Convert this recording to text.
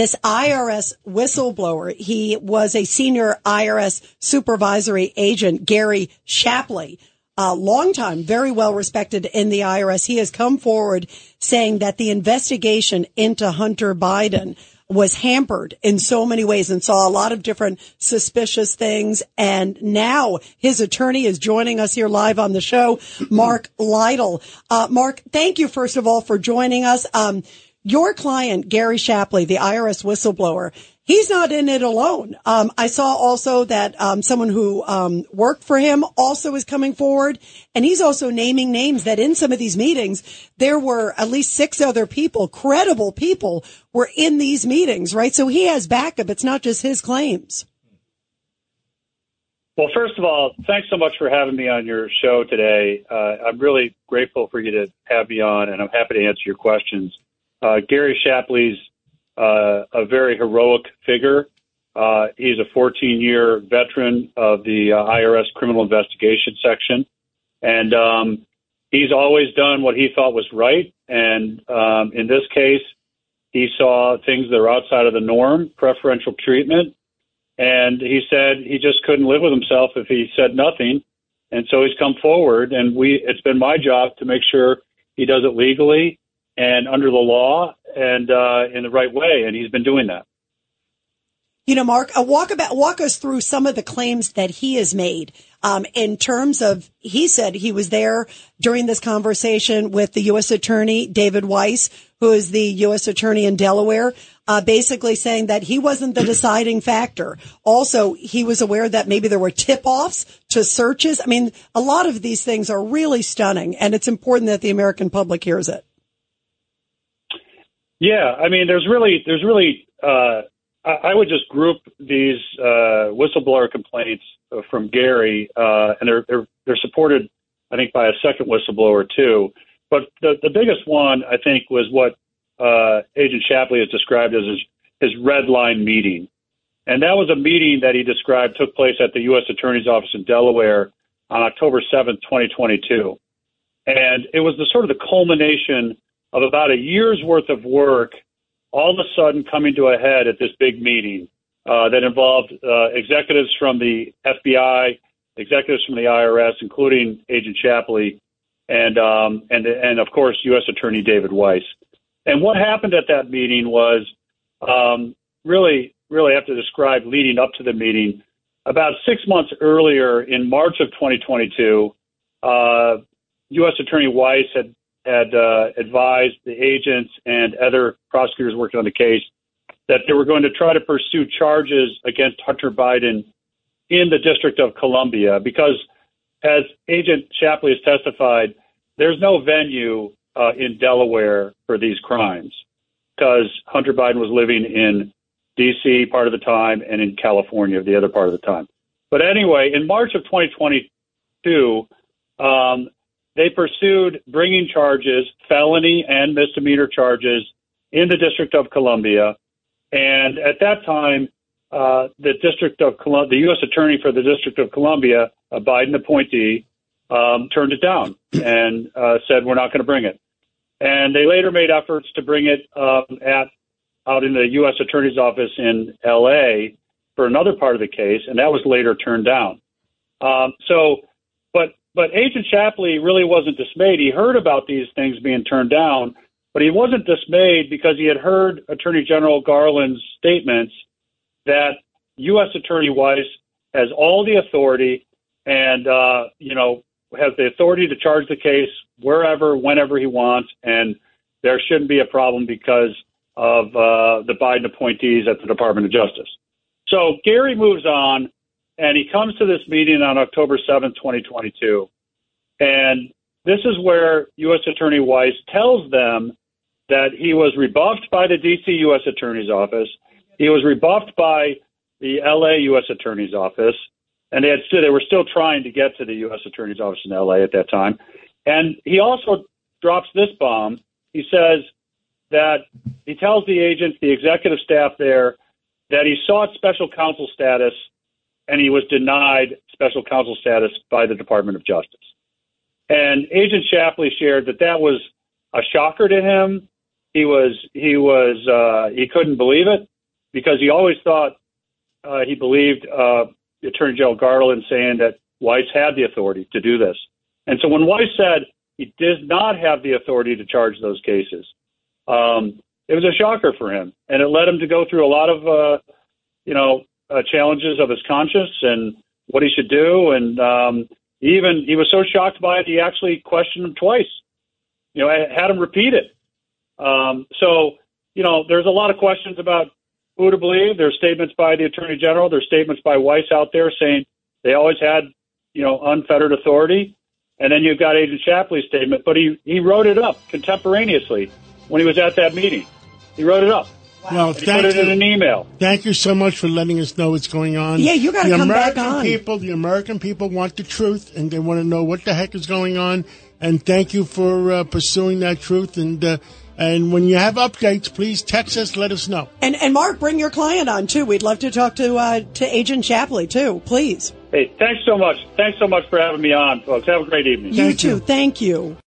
this IRS whistleblower. He was a senior IRS supervisory agent, Gary Shapley. A long time, very well respected in the IRS. He has come forward saying that the investigation into Hunter Biden was hampered in so many ways and saw a lot of different suspicious things. And now his attorney is joining us here live on the show, Mark Lytle. Uh, Mark, thank you, first of all, for joining us. Um, your client, Gary Shapley, the IRS whistleblower, he's not in it alone. Um, I saw also that um, someone who um, worked for him also is coming forward, and he's also naming names that in some of these meetings there were at least six other people, credible people, were in these meetings, right? So he has backup. It's not just his claims. Well, first of all, thanks so much for having me on your show today. Uh, I'm really grateful for you to have me on, and I'm happy to answer your questions. Uh, Gary Shapley's uh, a very heroic figure. Uh, he's a 14 year veteran of the IRS criminal investigation section. And um, he's always done what he thought was right. And um, in this case, he saw things that are outside of the norm, preferential treatment. And he said he just couldn't live with himself if he said nothing. And so he's come forward, and we it's been my job to make sure he does it legally and under the law and uh, in the right way, and he's been doing that. You know, Mark, uh, walk about walk us through some of the claims that he has made. Um, in terms of, he said he was there during this conversation with the U.S. Attorney David Weiss, who is the U.S. Attorney in Delaware, uh, basically saying that he wasn't the deciding factor. Also, he was aware that maybe there were tip-offs to searches. I mean, a lot of these things are really stunning, and it's important that the American public hears it. Yeah, I mean, there's really, there's really, uh, I, I would just group these uh, whistleblower complaints from Gary, uh, and they're they're they're supported, I think, by a second whistleblower too. But the the biggest one, I think, was what uh, Agent Shapley has described as his, his red line meeting, and that was a meeting that he described took place at the U.S. Attorney's Office in Delaware on October 7th, 2022, and it was the sort of the culmination of about a year's worth of work all of a sudden coming to a head at this big meeting uh, that involved uh, executives from the FBI, executives from the IRS, including Agent Shapley, and um, and and of course U.S. Attorney David Weiss. And what happened at that meeting was um, really, really have to describe leading up to the meeting. About six months earlier, in March of 2022, uh, U.S. Attorney Weiss had had uh, advised the agents and other prosecutors working on the case that they were going to try to pursue charges against Hunter Biden in the District of Columbia because, as Agent Shapley has testified, there's no venue uh, in Delaware for these crimes because Hunter Biden was living in D.C. part of the time and in California the other part of the time. But anyway, in March of 2022, um, they pursued bringing charges, felony and misdemeanor charges, in the District of Columbia. And at that time, uh, the District of the U.S. Attorney for the District of Columbia, a Biden appointee, um, turned it down and uh, said, "We're not going to bring it." And they later made efforts to bring it um, at out in the U.S. Attorney's office in L.A. for another part of the case, and that was later turned down. Um, so, but but Agent Shapley really wasn't dismayed. He heard about these things being turned down, but he wasn't dismayed because he had heard Attorney General Garland's statements that U.S. Attorney Weiss has all the authority and, uh, you know, has the authority to charge the case wherever, whenever he wants, and there shouldn't be a problem because of uh, the Biden appointees at the Department of Justice. So Gary moves on and he comes to this meeting on October 7th, 2022. And this is where U.S. Attorney Weiss tells them that he was rebuffed by the D.C. U.S. Attorney's Office. He was rebuffed by the L.A. U.S. Attorney's Office. And they, had still, they were still trying to get to the U.S. Attorney's Office in L.A. at that time. And he also drops this bomb. He says that he tells the agents, the executive staff there, that he sought special counsel status and he was denied special counsel status by the Department of Justice. And Agent Shapley shared that that was a shocker to him, he was he was uh, he couldn't believe it because he always thought uh, he believed uh, Attorney General Garland saying that Weiss had the authority to do this. And so when Weiss said he does not have the authority to charge those cases, um, it was a shocker for him, and it led him to go through a lot of uh, you know uh, challenges of his conscience and what he should do. And um, he even he was so shocked by it, he actually questioned him twice. You know, had him repeat it. Um, so you know, there's a lot of questions about who to believe. There's statements by the attorney general. There's statements by Weiss out there saying they always had you know unfettered authority. And then you've got Agent Shapley's statement, but he, he wrote it up contemporaneously when he was at that meeting. He wrote it up. Well, He thank put it you. in an email. Thank you so much for letting us know what's going on. Yeah, you gotta the come back American on. people, the American people want the truth, and they want to know what the heck is going on. And thank you for uh, pursuing that truth. And uh, and when you have updates, please text us. Let us know. And and Mark, bring your client on too. We'd love to talk to uh, to Agent Shapley too. Please. Hey, thanks so much. Thanks so much for having me on, folks. Have a great evening. You Thank too. you. Thank you.